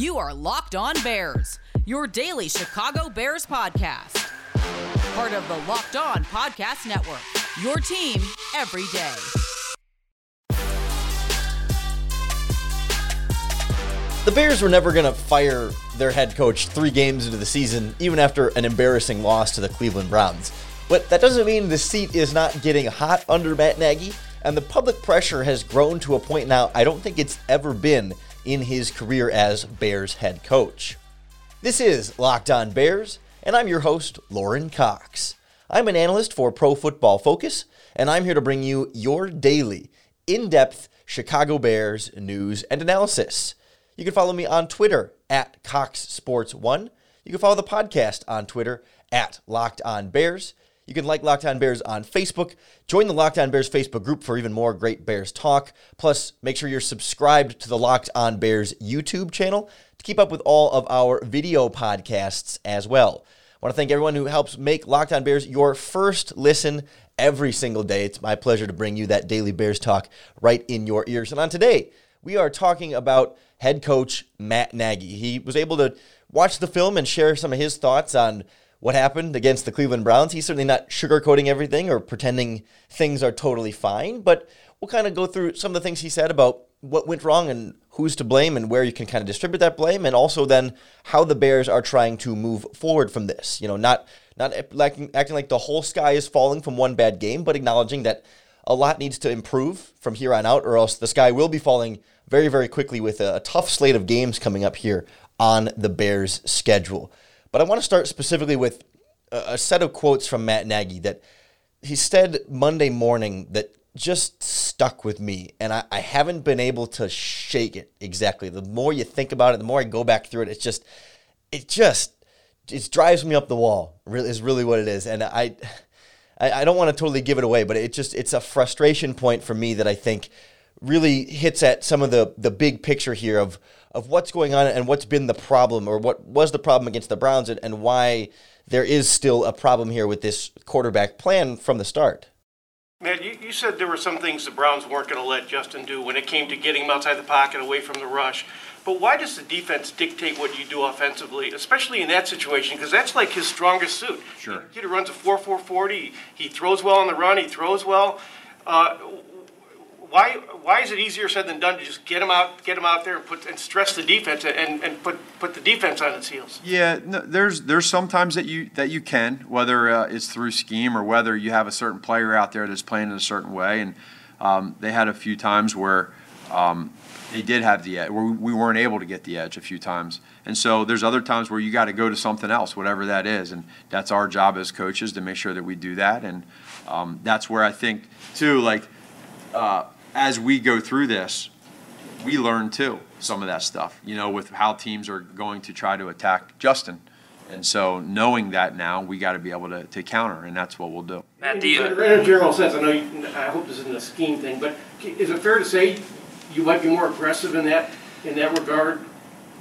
You are Locked On Bears, your daily Chicago Bears podcast. Part of the Locked On Podcast Network, your team every day. The Bears were never going to fire their head coach three games into the season, even after an embarrassing loss to the Cleveland Browns. But that doesn't mean the seat is not getting hot under Matt Nagy, and the public pressure has grown to a point now I don't think it's ever been in his career as Bears head coach. This is Locked On Bears, and I'm your host, Lorin Cox. I'm an analyst for Pro Football Focus, and I'm here to bring you your daily, in depth Chicago Bears news and analysis. You can follow me on Twitter at Cox Sports One. You can follow the podcast on Twitter at Locked On Bears. You can like Locked On Bears on Facebook. Join the Locked On Bears Facebook group for even more great Bears talk. Plus, make sure you're subscribed to the Locked On Bears YouTube channel to keep up with all of our video podcasts as well. I want to thank everyone who helps make Locked On Bears your first listen every single day. It's my pleasure to bring you that daily Bears talk right in your ears. And on today, we are talking about head coach Matt Nagy. He was able to watch the film and share some of his thoughts on what happened against the Cleveland Browns. He's certainly not sugarcoating everything or pretending things are totally fine, but we'll kind of go through some of the things he said about what went wrong and who's to blame and where you can kind of distribute that blame and also then how the Bears are trying to move forward from this. You know, not not acting, acting like the whole sky is falling from one bad game, but acknowledging that a lot needs to improve from here on out or else the sky will be falling very, very quickly with a, a tough slate of games coming up here on the Bears' schedule. But I want to start specifically with a, set of quotes from Matt Nagy that he said Monday morning that just stuck with me, and I, I, haven't been able to shake it exactly. The more you think about it, the more I go back through it, it's just, it just, it drives me up the wall. Really, is really what it is, and I, I, I don't want to totally give it away, but it just, it's a frustration point for me that I think really hits at some of the the big picture here of of what's going on and what's been the problem or what was the problem against the Browns and, and why there is still a problem here with this quarterback plan from the start. Matt, you, you said there were some things the Browns weren't going to let Justin do when it came to getting him outside the pocket, away from the rush. But why does the defense dictate what you do offensively, especially in that situation? Because that's like his strongest suit. Sure. He, he runs a 4 4 40. He throws well on the run. He throws well. Uh, why why is it easier said than done to just get them out get them out there and put and stress the defense and, and put put the defense on its heels? Yeah, no, there's there's sometimes that you that you can whether uh, it's through scheme or whether you have a certain player out there that's playing in a certain way, and um, they had a few times where. Um, they did have the edge. We weren't able to get the edge a few times, and so there's other times where you got to go to something else, whatever that is, and that's our job as coaches to make sure that we do that, and um, that's where I think too, like uh, as we go through this, we learn too some of that stuff, you know, with how teams are going to try to attack Justin. And so, knowing that now, we got to be able to, to counter, and that's what we'll do. Matt, the, in a general sense, I know. You, I hope this isn't a scheme thing, but is it fair to say you might be more aggressive in that in that regard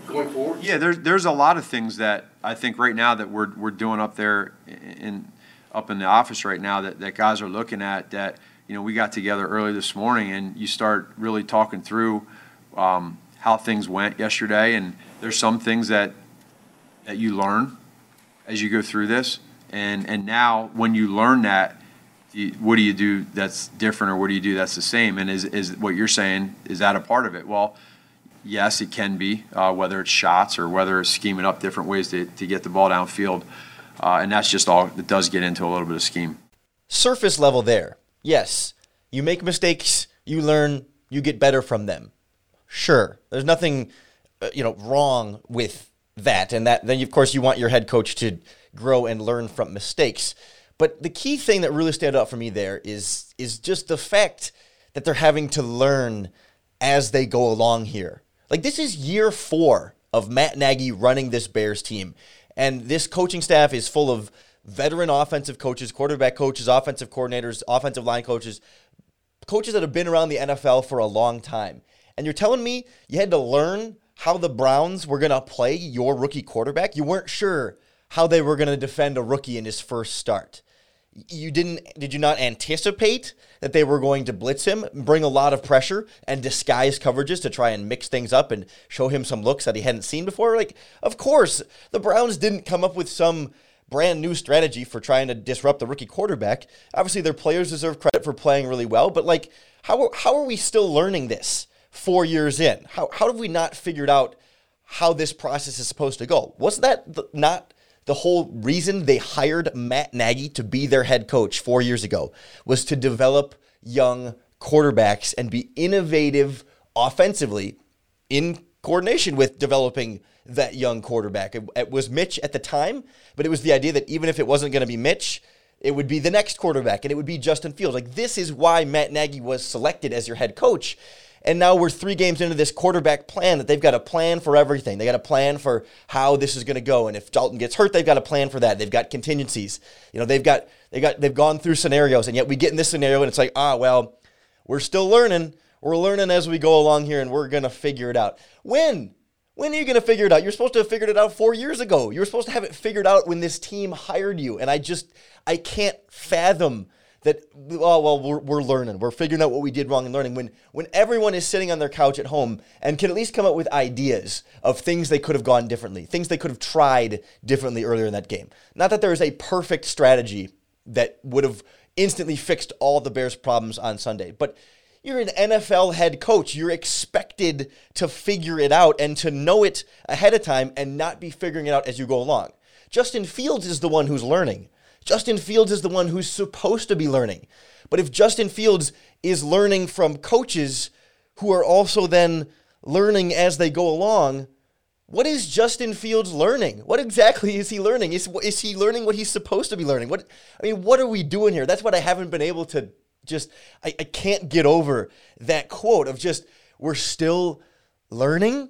going forward? Yeah, there's there's a lot of things that I think right now that we're we're doing up there in up in the office right now that, that guys are looking at that you know, we got together early this morning and you start really talking through um, how things went yesterday. And there's some things that that you learn as you go through this. And and now when you learn that, what do you do that's different, or what do you do that's the same? And is is what you're saying is that a part of it? Well. Yes, it can be, uh, whether it's shots or whether it's scheming up different ways to, to get the ball downfield. Uh, and that's just all, it does get into a little bit of scheme. Surface level there Yes, you make mistakes, you learn, you get better from them. Sure, there's nothing, uh, you know, wrong with that, and that then of course you want your head coach to grow and learn from mistakes. But the key thing that really stood out for me there is is just the fact that they're having to learn as they go along here. Like this is year four of Matt Nagy running this Bears team, and this coaching staff is full of veteran offensive coaches, quarterback coaches, offensive coordinators, offensive line coaches, coaches that have been around the NFL for a long time. And you're telling me you had to learn how the Browns were going to play your rookie quarterback? You weren't sure how they were going to defend a rookie in his first start. you didn't did you not anticipate that they were going to blitz him, bring a lot of pressure and disguise coverages to try and mix things up and show him some looks that he hadn't seen before? Like, of course, the Browns didn't come up with some brand new strategy for trying to disrupt the rookie quarterback. Obviously, their players deserve credit for playing really well, but like, how how are we still learning this four years in? How how have we not figured out how this process is supposed to go? Wasn't that the, not the whole reason they hired Matt Nagy to be their head coach four years ago was to develop young quarterbacks and be innovative offensively in coordination with developing that young quarterback. It, it, was Mitch at the time, but it was the idea that even if it wasn't going to be Mitch, it would be the next quarterback and it would be Justin Fields. Like this is why Matt Nagy was selected as your head coach and now we're three games into this quarterback plan that they've got a plan for everything. They got a plan for how this is going to go. And if Dalton gets hurt, they've got a plan for that. They've got contingencies. You know, they've got they got they've gone through scenarios, and yet we get in this scenario, and it's like, ah, well, we're still learning. We're learning as we go along here, and we're gonna figure it out. When? When are you going to figure it out? You're supposed to have figured it out four years ago. You were supposed to have it figured out when this team hired you. And I just, I can't fathom that oh well we're, we're learning we're figuring out what we did wrong and learning when when everyone is sitting on their couch at home and can at least come up with ideas of things they could have gone differently things they could have tried differently earlier in that game not that there is a perfect strategy that would have instantly fixed all the bears problems on sunday but you're an NFL head coach. You're expected to figure it out and to know it ahead of time and not be figuring it out as you go along. Justin Fields is the one who's learning. Justin Fields is the one who's supposed to be learning. But if Justin Fields is learning from coaches who are also then learning as they go along, what is Justin Fields learning? What exactly is he learning? Is, is he learning what he's supposed to be learning? What I mean, what are we doing here? That's what I haven't been able to just I, I can't get over that quote of just we're still learning.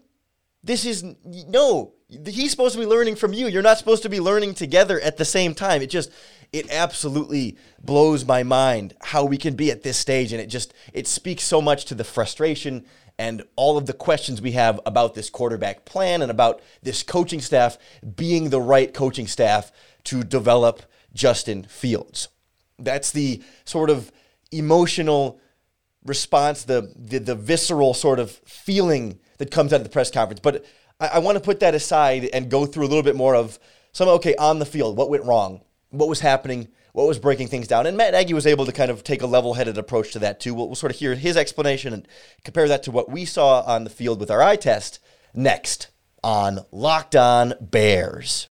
This is no, he's supposed to be learning from you. You're not supposed to be learning together at the same time. It just it absolutely blows my mind how we can be at this stage and it just it speaks so much to the frustration and all of the questions we have about this quarterback plan and about this coaching staff being the right coaching staff to develop Justin Fields. That's the sort of emotional response, the the, the visceral sort of feeling that comes out of the press conference. But I, I want to put that aside and go through a little bit more of some, okay, on the field, what went wrong? What was happening? What was breaking things down? And Matt Nagy was able to kind of take a level headed approach to that too. We'll, we'll sort of hear his explanation and compare that to what we saw on the field with our eye test next on Locked On Bears.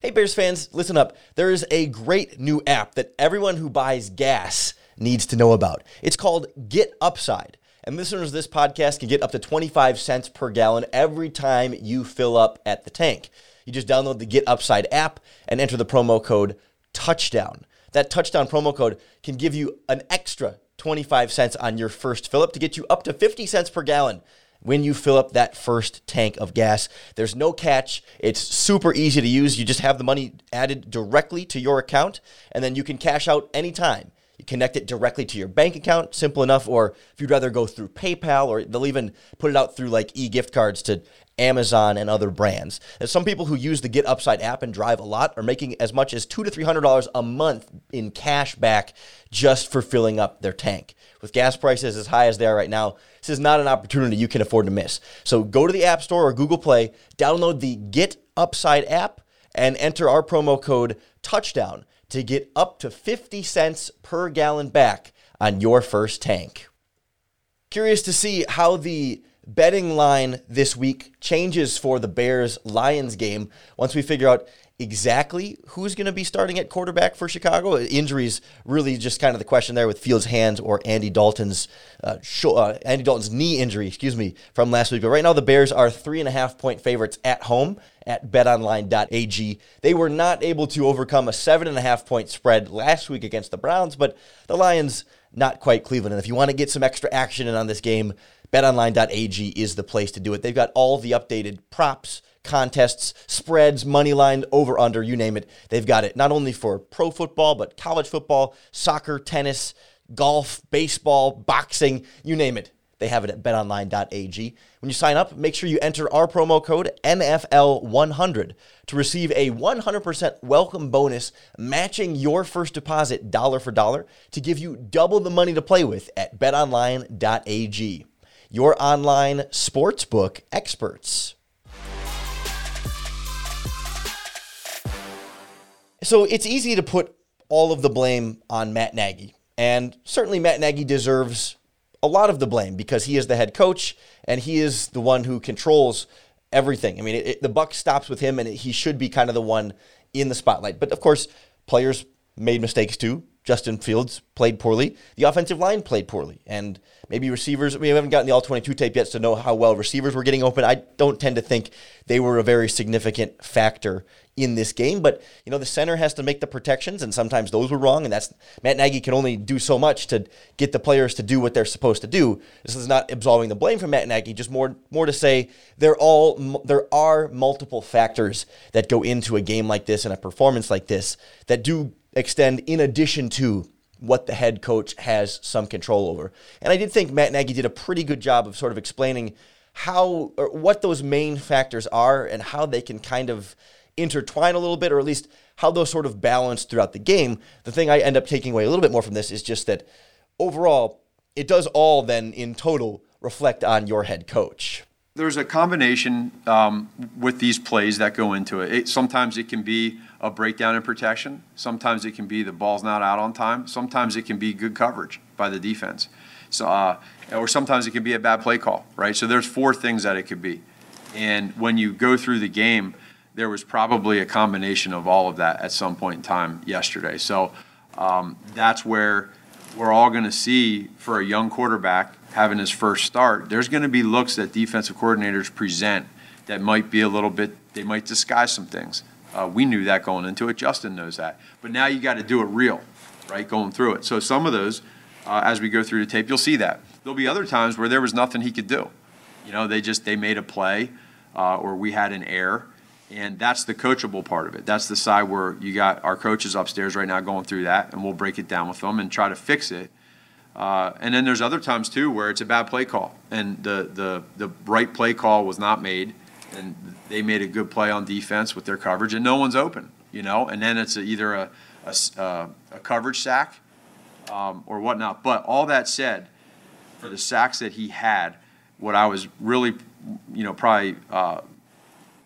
Hey, Bears fans, listen up. There is a great new app that everyone who buys gas needs to know about. It's called Get Upside. And listeners of this podcast can get up to 25 cents per gallon every time you fill up at the tank. You just download the Get Upside app and enter the promo code touchdown. That touchdown promo code can give you an extra 25 cents on your first fill up to get you up to 50 cents per gallon when you fill up that first tank of gas. There's no catch. It's super easy to use. You just have the money added directly to your account, and then you can cash out anytime. You connect it directly to your bank account, simple enough. Or if you'd rather go through PayPal, or they'll even put it out through like e gift cards to Amazon and other brands. There's some people who use the Get Upside app and drive a lot are making as much as two to three hundred dollars a month in cash back just for filling up their tank. With gas prices as high as they are right now, this is not an opportunity you can afford to miss. So go to the App Store or Google Play, download the Get Upside app, and enter our promo code Touchdown to get up to 50 cents per gallon back on your first tank. Curious to see how the betting line this week changes for the Bears Lions game once we figure out exactly who's going to be starting at quarterback for Chicago. Injuries really just kind of the question there with Fields' hands or Andy Dalton's uh, uh, Andy Dalton's knee injury, excuse me, from last week. But right now the Bears are three and a half point favorites at home at betonline.ag. They were not able to overcome a seven and a half point spread last week against the Browns, but the Lions not quite Cleveland. And if you want to get some extra action in on this game, betonline.ag is the place to do it. They've got all the updated props contests, spreads, money line, over under, you name it. They've got it not only for pro football, but college football, soccer, tennis, golf, baseball, boxing, you name it. They have it at betonline.ag. When you sign up, make sure you enter our promo code NFL100 to receive a 100% welcome bonus matching your first deposit dollar for dollar to give you double the money to play with at betonline.ag. Your online sportsbook experts. So it's easy to put all of the blame on Matt Nagy. And certainly Matt Nagy deserves a lot of the blame because he is the head coach and he is the one who controls everything. I mean, it, it, the buck stops with him and it, he should be kind of the one in the spotlight. But of course, players made mistakes too. Justin Fields played poorly. The offensive line played poorly. And maybe receivers, we haven't gotten the all 22 tape yet to know how well receivers were getting open. I don't tend to think they were a very significant factor in this game. But, you know, the center has to make the protections, and sometimes those were wrong. And that's Matt Nagy can only do so much to get the players to do what they're supposed to do. This is not absolving the blame from Matt Nagy, just more, more to say there all there are multiple factors that go into a game like this and a performance like this that do extend in addition to what the head coach has some control over. And I did think Matt Nagy did a pretty good job of sort of explaining how or what those main factors are and how they can kind of intertwine a little bit or at least how those sort of balance throughout the game. The thing I end up taking away a little bit more from this is just that overall it does all then in total reflect on your head coach there's a combination um, with these plays that go into it. it. Sometimes it can be a breakdown in protection. Sometimes it can be the ball's not out on time. Sometimes it can be good coverage by the defense. So, uh, or sometimes it can be a bad play call, right? So there's four things that it could be. And when you go through the game, there was probably a combination of all of that at some point in time yesterday. So um, that's where we're all going to see for a young quarterback having his first start, there's going to be looks that defensive coordinators present that might be a little bit, they might disguise some things. Uh, we knew that going into it. Justin knows that. But now you got to do it real, right, going through it. So some of those, uh, as we go through the tape, you'll see that. There'll be other times where there was nothing he could do. You know, they just, they made a play uh, or we had an error. And that's the coachable part of it. That's the side where you got our coaches upstairs right now going through that, and we'll break it down with them and try to fix it uh, and then there's other times too where it's a bad play call, and the, the, the right play call was not made, and they made a good play on defense with their coverage, and no one's open, you know. And then it's a, either a, a, uh, a coverage sack um, or whatnot. But all that said, for the sacks that he had, what I was really, you know, probably uh,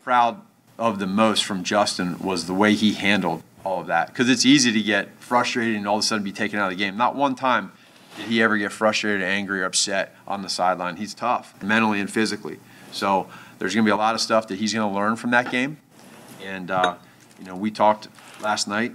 proud of the most from Justin was the way he handled all of that. Because it's easy to get frustrated and all of a sudden be taken out of the game. Not one time did he ever get frustrated, angry, or upset on the sideline. He's tough, mentally and physically. So there's going to be a lot of stuff that he's going to learn from that game. And, uh, you know, we talked last night,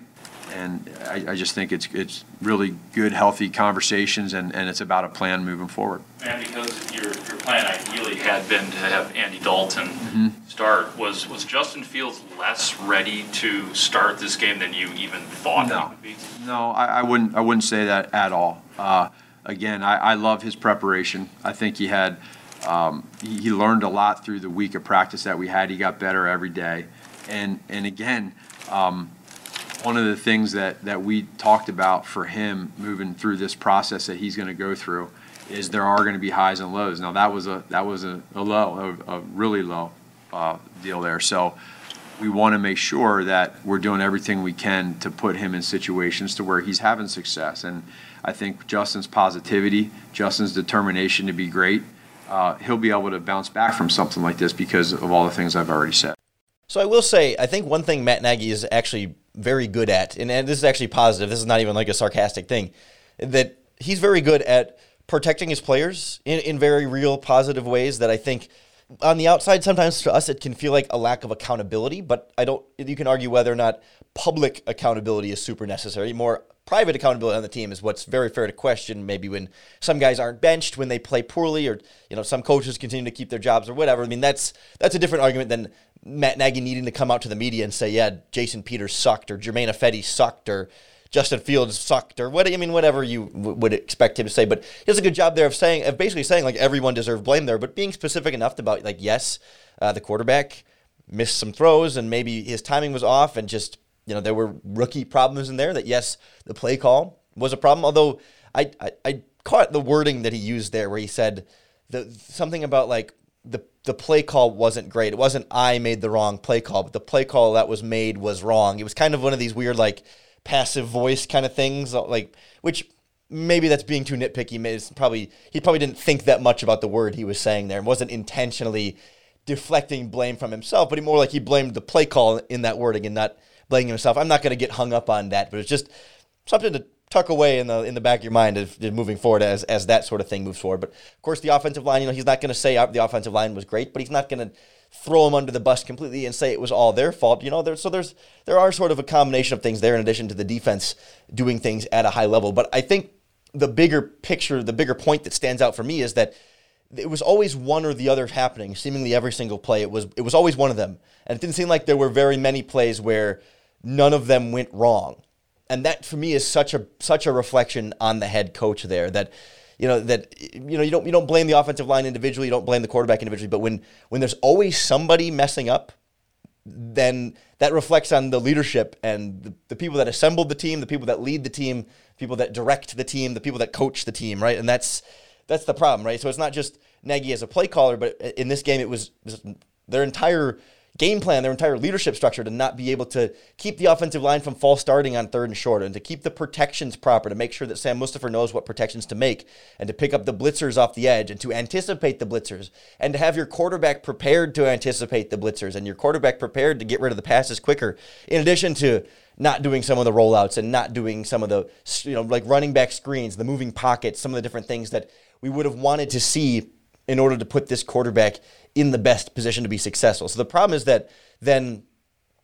and I, I, just think it's it's really good, healthy conversations, and, and it's about a plan moving forward. And because your, your plan ideally had been to have Andy Dalton mm-hmm. start, was was Justin Fields less ready to start this game than you even thought no. he would be? No, I, I wouldn't. I wouldn't say that at all. Uh, again, I, I, love his preparation. I think he had um, he, he, learned a lot through the week of practice that we had. He got better every day, and and again, um, one of the things that that we talked about for him moving through this process that he's going to go through is there are going to be highs and lows. Now that was a that was a, a low, a, a really low uh, deal there. So we want to make sure that we're doing everything we can to put him in situations to where he's having success. And I think Justin's positivity, Justin's determination to be great, uh, he'll be able to bounce back from something like this because of all the things I've already said. So I will say, I think one thing Matt Nagy is actually very good at, and, and this is actually positive. This is not even like a sarcastic thing, that he's very good at protecting his players in, in very real positive ways that I think – on the outside, sometimes to us, it can feel like a lack of accountability, but I don't, you can argue whether or not public accountability is super necessary. More private accountability on the team is what's very fair to question. Maybe when some guys aren't benched, when they play poorly, or, you know, some coaches continue to keep their jobs or whatever. I mean, that's, that's a different argument than Matt Nagy needing to come out to the media and say, yeah, Jason Peters sucked, or Germain Ifedi sucked, or, Justin Fields sucked or what I mean whatever you w- would expect him to say but he does a good job there of saying of basically saying like everyone deserved blame there but being specific enough about like yes uh, the quarterback missed some throws and maybe his timing was off and just you know there were rookie problems in there that yes the play call was a problem although I, I, I caught the wording that he used there where he said the something about like the the play call wasn't great. It wasn't I made the wrong play call, but the play call that was made was wrong. It was kind of one of these weird like passive voice kind of things, uh, like which maybe that's being too nitpicky. It's probably he probably didn't think that much about the word he was saying there and wasn't intentionally deflecting blame from himself, but he more like he blamed the play call in that wording and not blaming himself. I'm not going to get hung up on that, but it's just something to tuck away in the in the back of your mind of, of moving forward as as that sort of thing moves forward. But of course, the offensive line, you know, he's not going to say the offensive line was great, but he's not going to throw them under the bus completely and say it was all their fault. You know, there, so there's there are sort of a combination of things there in addition to the defense doing things at a high level. But I think the bigger picture, the bigger point that stands out for me is that it was always one or the other happening, seemingly every single play. It was it was always one of them, and it didn't seem like there were very many plays where none of them went wrong. And that for me is such a such a reflection on the head coach there that you know that you know you don't you don't blame the offensive line individually, you don't blame the quarterback individually, but when when there's always somebody messing up, then that reflects on the leadership and the, the people that assembled the team, the people that lead the team, people that direct the team, the people that coach the team, right? And that's that's the problem, right? So it's not just Nagy as a play caller, but in this game, it was their entire game plan, their entire leadership structure to not be able to keep the offensive line from false starting on third and short and to keep the protections proper, to make sure that Sam Mustipher knows what protections to make and to pick up the blitzers off the edge and to anticipate the blitzers and to have your quarterback prepared to anticipate the blitzers and your quarterback prepared to get rid of the passes quicker, in addition to not doing some of the rollouts and not doing some of the, you know, like running back screens, the moving pockets, some of the different things that we would have wanted to see in order to put this quarterback in the best position to be successful. So the problem is that then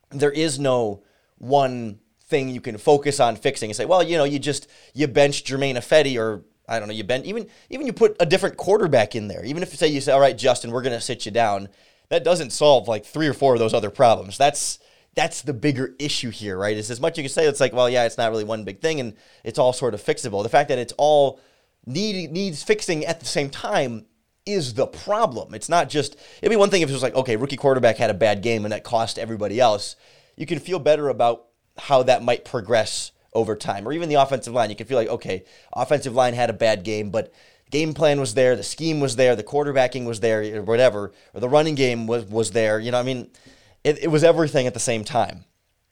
there is no one thing you can focus on fixing and say, well, you know, you just you bench Germain Ifedi or I don't know, you bench even even you put a different quarterback in there. Even if you say you say, all right, Justin, we're gonna sit you down, that doesn't solve like three or four of those other problems. That's that's the bigger issue here, right? Is as much you can say it's like, well, yeah, it's not really one big thing and it's all sort of fixable. The fact that it's all need, needs fixing at the same time is the problem. It's not just, it'd be one thing if it was like, okay, rookie quarterback had a bad game and that cost everybody else. You can feel better about how that might progress over time. Or even the offensive line, you can feel like, okay, offensive line had a bad game, but game plan was there, the scheme was there, the quarterbacking was there, or whatever, or the running game was, was there. You know, I mean, it, it was everything at the same time.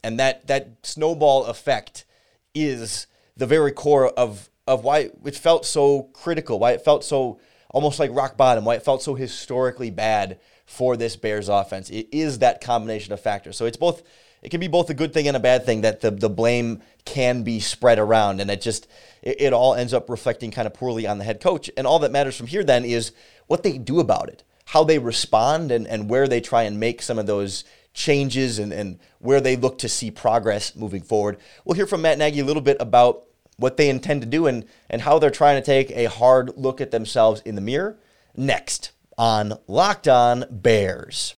And that, that snowball effect is the very core of, of why it felt so critical, why it felt so almost like rock bottom, why it felt so historically bad for this Bears offense. It is that combination of factors. So it's both it can be both a good thing and a bad thing that the, the blame can be spread around and it just it, it all ends up reflecting kind of poorly on the head coach. And all that matters from here then is what they do about it, how they respond and, and where they try and make some of those changes and, and where they look to see progress moving forward. We'll hear from Matt Nagy a little bit about what they intend to do and, and how they're trying to take a hard look at themselves in the mirror next on Locked On Bears.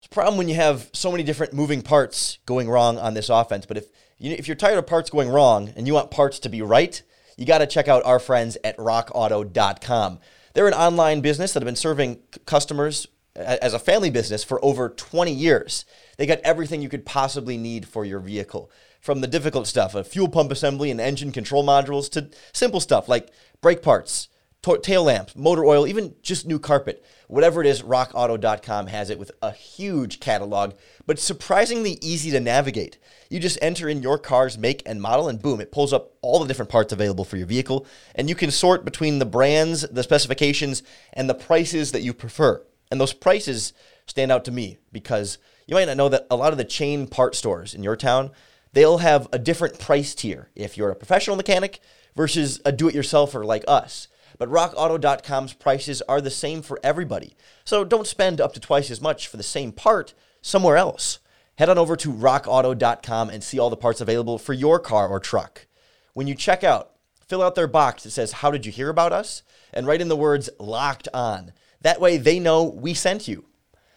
It's a problem when you have so many different moving parts going wrong on this offense, but if you, if you're tired of parts going wrong and you want parts to be right, you got to check out our friends at rockauto.com. They're an online business that have been serving customers as a family business for over 20 years. They got everything you could possibly need for your vehicle from the difficult stuff, a fuel pump assembly and engine control modules, to simple stuff like brake parts, to- tail lamps, motor oil, even just new carpet. Whatever it is, rockauto.com has it with a huge catalog, but surprisingly easy to navigate. You just enter in your car's make and model, and boom, it pulls up all the different parts available for your vehicle, and you can sort between the brands, the specifications, and the prices that you prefer. And those prices stand out to me because you might not know that a lot of the chain part stores in your town they'll have a different price tier if you're a professional mechanic versus a do it yourselfer like us. But rockauto.com's prices are the same for everybody. So don't spend up to twice as much for the same part somewhere else. Head on over to rockauto.com and see all the parts available for your car or truck. When you check out, fill out their box that says, How did you hear about us? and write in the words locked on. That way they know we sent you.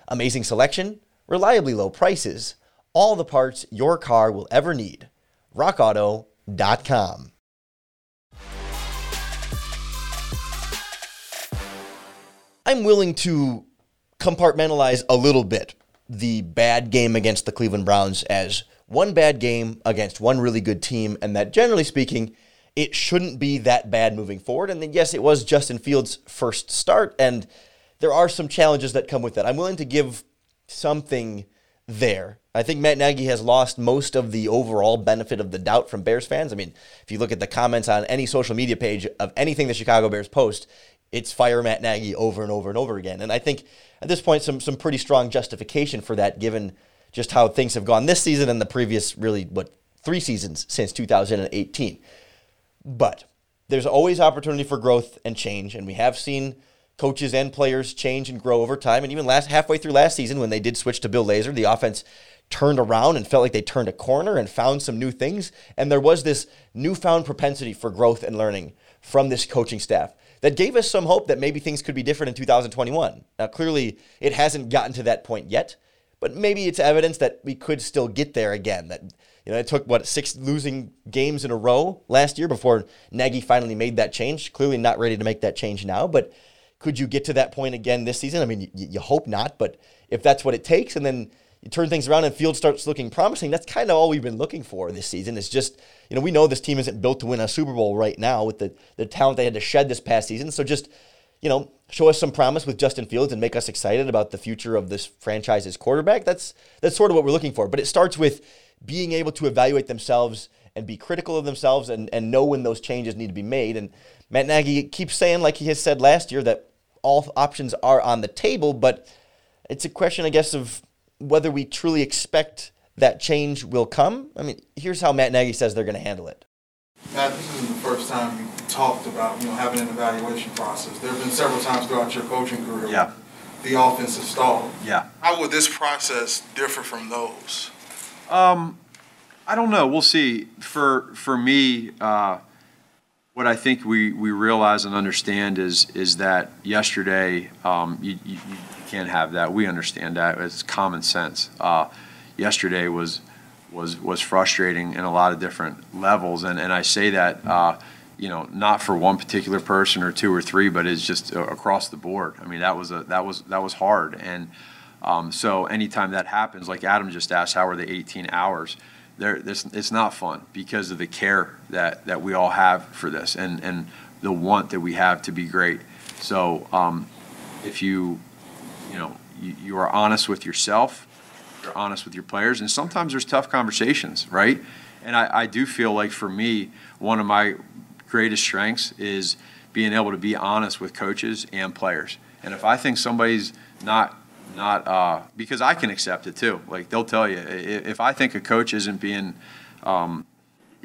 Amazing selection, reliably low prices all the parts your car will ever need. RockAuto.com. I'm willing to compartmentalize a little bit the bad game against the Cleveland Browns as one bad game against one really good team, and that generally speaking, it shouldn't be that bad moving forward. And then, yes, it was Justin Fields' first start, and there are some challenges that come with that. I'm willing to give something there. I think Matt Nagy has lost most of the overall benefit of the doubt from Bears fans. I mean, if you look at the comments on any social media page of anything the Chicago Bears post, it's fire Matt Nagy over and over and over again. And I think at this point, some some pretty strong justification for that, given just how things have gone this season and the previous, really, what three seasons since 2018. But there's always opportunity for growth and change, and we have seen coaches and players change and grow over time. And even last halfway through last season, when they did switch to Bill Lazor, the offense turned around and felt like they turned a corner and found some new things. And there was this newfound propensity for growth and learning from this coaching staff that gave us some hope that maybe things could be different in 2021. Now, clearly, it hasn't gotten to that point yet, but maybe it's evidence that we could still get there again. That you know, it took what six losing games in a row last year before Nagy finally made that change. Clearly, not ready to make that change now, but could you get to that point again this season? I mean, you, you hope not, but if that's what it takes, and then turn things around and field starts looking promising, that's kind of all we've been looking for this season. It's just, you know, we know this team isn't built to win a Super Bowl right now with the, the talent they had to shed this past season. So just, you know, show us some promise with Justin Fields and make us excited about the future of this franchise's quarterback. That's that's sort of what we're looking for. But it starts with being able to evaluate themselves and be critical of themselves and, and know when those changes need to be made. And Matt Nagy keeps saying, like he has said last year, that all options are on the table, but it's a question, I guess, of whether we truly expect that change will come. I mean, here's how Matt Nagy says they're going to handle it. Matt, this isn't the first time you talked about you know having an evaluation process. There have been several times throughout your coaching career. Yeah. The offense has stalled. Yeah. How will this process differ from those? Um, I don't know. We'll see. For for me, uh, what I think we, we realize and understand is is that yesterday um, you, you, you can't have that. We understand that. It's common sense. Uh, yesterday was was was frustrating in a lot of different levels, and and I say that. Uh, you know, not for one particular person or two or three, but it's just uh, across the board. I mean, that was a that was that was hard, and um, so anytime that happens, like Adam just asked, how are the 18 hours? It's not fun because of the care that that we all have for this, and and the want that we have to be great. So um, if you, you know, you, you are honest with yourself, you're honest with your players, and sometimes there's tough conversations, right? And I, I do feel like for me, one of my greatest strengths is being able to be honest with coaches and players. And if I think somebody's not not uh, because I can accept it too. Like they'll tell you if I think a coach isn't being, um,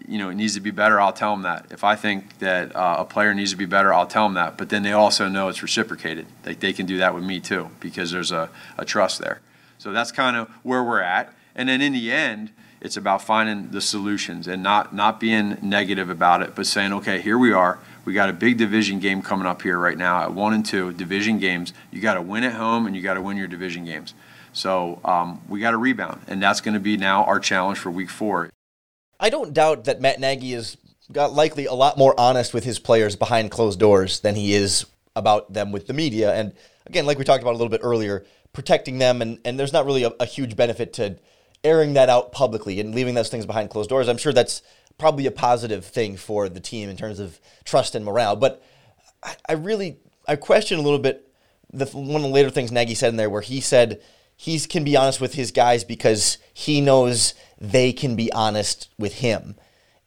you know, it needs to be better. I'll tell them that. If I think that uh, a player needs to be better, I'll tell them that. But then they also know it's reciprocated. Like they can do that with me too because there's a, a trust there. So that's kind of where we're at. And then in the end, it's about finding the solutions and not not being negative about it, but saying, okay, here we are. We got a big division game coming up here right now at one and two division games. You got to win at home and you got to win your division games. So um, we got to rebound, and that's going to be now our challenge for week four. I don't doubt that Matt Nagy is got likely a lot more honest with his players behind closed doors than he is about them with the media. And again, like we talked about a little bit earlier, protecting them, and, and there's not really a, a huge benefit to airing that out publicly and leaving those things behind closed doors. I'm sure that's probably a positive thing for the team in terms of trust and morale. But I, I really I question a little bit the one of the later things Nagy said in there where he said he can be honest with his guys because he knows they can be honest with him.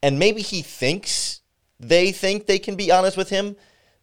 And maybe he thinks they think they can be honest with him,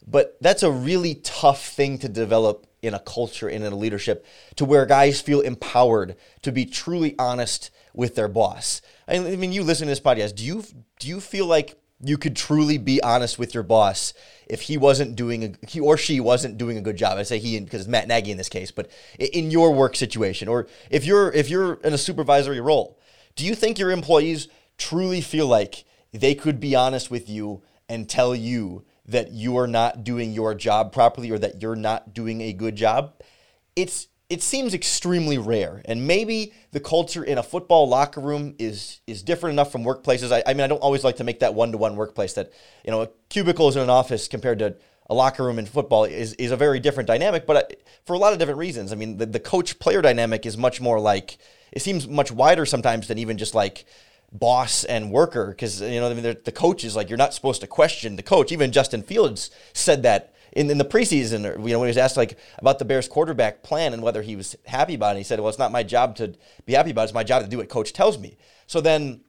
but that's a really tough thing to develop in a culture and in a leadership to where guys feel empowered to be truly honest with their boss. I mean, you listen to this podcast. Do you do you feel like you could truly be honest with your boss if he wasn't doing a he or she wasn't doing a good job? I say he because Matt Nagy in this case, but in your work situation, or if you're if you're in a supervisory role, do you think your employees truly feel like they could be honest with you and tell you that you are not doing your job properly or that you're not doing a good job, it's it seems extremely rare. And maybe the culture in a football locker room is is different enough from workplaces. I, I mean, I don't always like to make that one to one workplace that you know a cubicle is in an office compared to a locker room in football is, is a very different dynamic, but uh, for a lot of different reasons. I mean, the, the coach player dynamic is much more like, it seems much wider sometimes than even just like boss and worker because you know I mean the coach is like you're not supposed to question the coach. Even Justin Fields said that in, in the preseason, or, you know, when he was asked like about the Bears quarterback plan and whether he was happy about it, he said, "Well, it's not my job to be happy about it. It's my job to do what coach tells me." So then,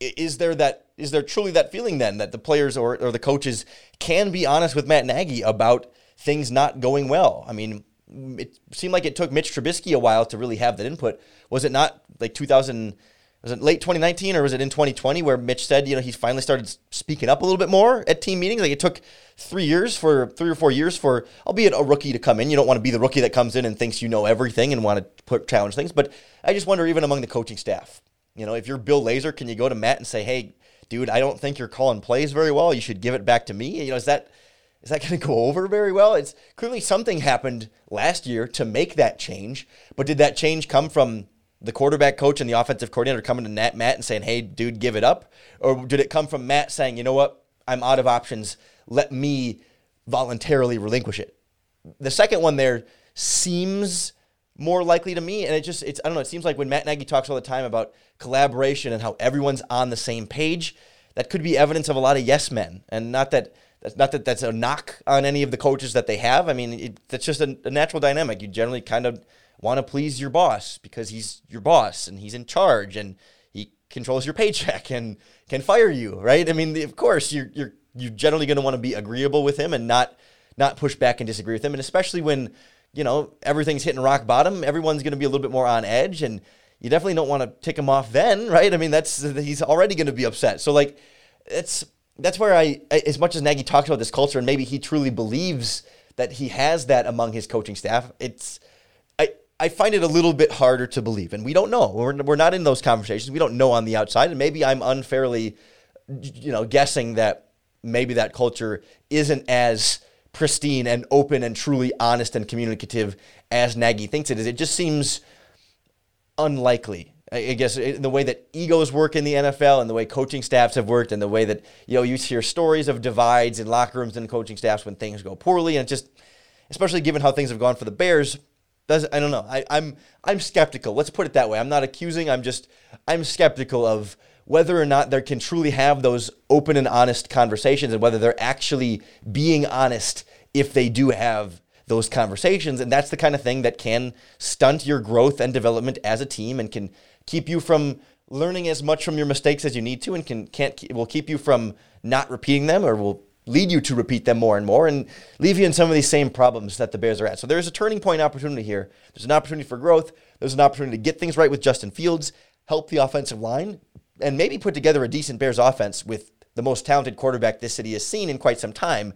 is there that is there truly that feeling then that the players or, or the coaches can be honest with Matt Nagy about things not going well? I mean, it seemed like it took Mitch Trubisky a while to really have that input. Was it not like 2000? Was it late 2019 or was it in 2020 where Mitch said, you know, he finally started speaking up a little bit more at team meetings? Like it took three years for three or four years for, albeit a rookie to come in. You don't want to be the rookie that comes in and thinks you know everything and want to put challenge things. But I just wonder, even among the coaching staff, you know, if you're Bill Lazor, can you go to Matt and say, hey, dude, I don't think you're calling plays very well. You should give it back to me. You know, is that is that going to go over very well? It's clearly something happened last year to make that change, but did that change come from the quarterback coach and the offensive coordinator coming to Matt, Matt and saying, "Hey, dude, give it up," or did it come from Matt saying, "You know what? I'm out of options. Let me voluntarily relinquish it." The second one there seems more likely to me, and it just it's I don't know. It seems like when Matt Nagy talks all the time about collaboration and how everyone's on the same page, that could be evidence of a lot of yes men, and not that. That's not that that's a knock on any of the coaches that they have. I mean, it, that's just a, a natural dynamic. You generally kind of want to please your boss because he's your boss and he's in charge and he controls your paycheck and can fire you, right? I mean, of course, you're you're you're generally going to want to be agreeable with him and not not push back and disagree with him, and especially when you know everything's hitting rock bottom, everyone's going to be a little bit more on edge, and you definitely don't want to tick him off then, right? I mean, that's he's already going to be upset. So like, it's that's where I, as much as Nagy talks about this culture, and maybe he truly believes that he has that among his coaching staff. It's I find it a little bit harder to believe, and we don't know. We're, we're not in those conversations. We don't know on the outside, and maybe I'm unfairly, you know, guessing that maybe that culture isn't as pristine and open and truly honest and communicative as Nagy thinks it is. It just seems unlikely. I guess in the way that egos work in the NFL and the way coaching staffs have worked and the way that you know you hear stories of divides in locker rooms and coaching staffs when things go poorly and just especially given how things have gone for the Bears does I don't know. I, I'm I'm skeptical. Let's put it that way. I'm not accusing. I'm just I'm skeptical of whether or not they can truly have those open and honest conversations and whether they're actually being honest if they do have those conversations. And that's the kind of thing that can stunt your growth and development as a team and can keep you from learning as much from your mistakes as you need to and can can't will keep you from not repeating them or will lead you to repeat them more and more and leave you in some of these same problems that the Bears are at. So there's a turning point opportunity here. There's an opportunity for growth. There's an opportunity to get things right with Justin Fields, help the offensive line, and maybe put together a decent Bears offense with the most talented quarterback this city has seen in quite some time.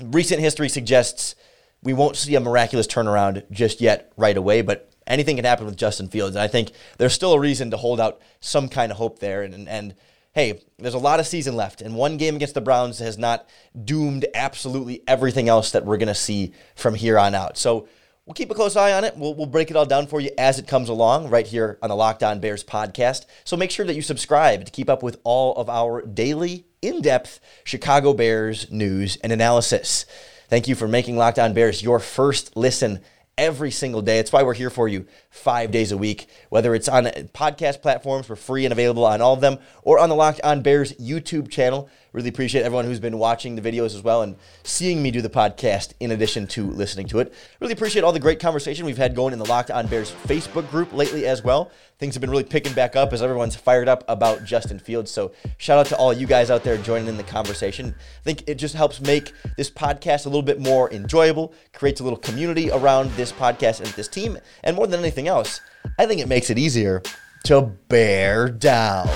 Recent history suggests we won't see a miraculous turnaround just yet right away, but anything can happen with Justin Fields. And I think there's still a reason to hold out some kind of hope there. And, and hey, there's a lot of season left, and one game against the Browns has not doomed absolutely everything else that we're going to see from here on out. So we'll keep a close eye on it. We'll, we'll break it all down for you as it comes along right here on the Locked On Bears podcast. So make sure that you subscribe to keep up with all of our daily, in depth Chicago Bears news and analysis. Thank you for making Locked On Bears your first listen every single day. It's why we're here for you five days a week, whether it's on podcast platforms, we're free and available on all of them, or on the Locked On Bears YouTube channel. Really appreciate everyone who's been watching the videos as well and seeing me do the podcast in addition to listening to it. Really appreciate all the great conversation we've had going in the Locked On Bears Facebook group lately as well. Things have been really picking back up as everyone's fired up about Justin Fields. So shout out to all you guys out there joining in the conversation. I think it just helps make this podcast a little bit more enjoyable, creates a little community around this podcast and this team, and more than anything else, I think it makes it easier to bear down.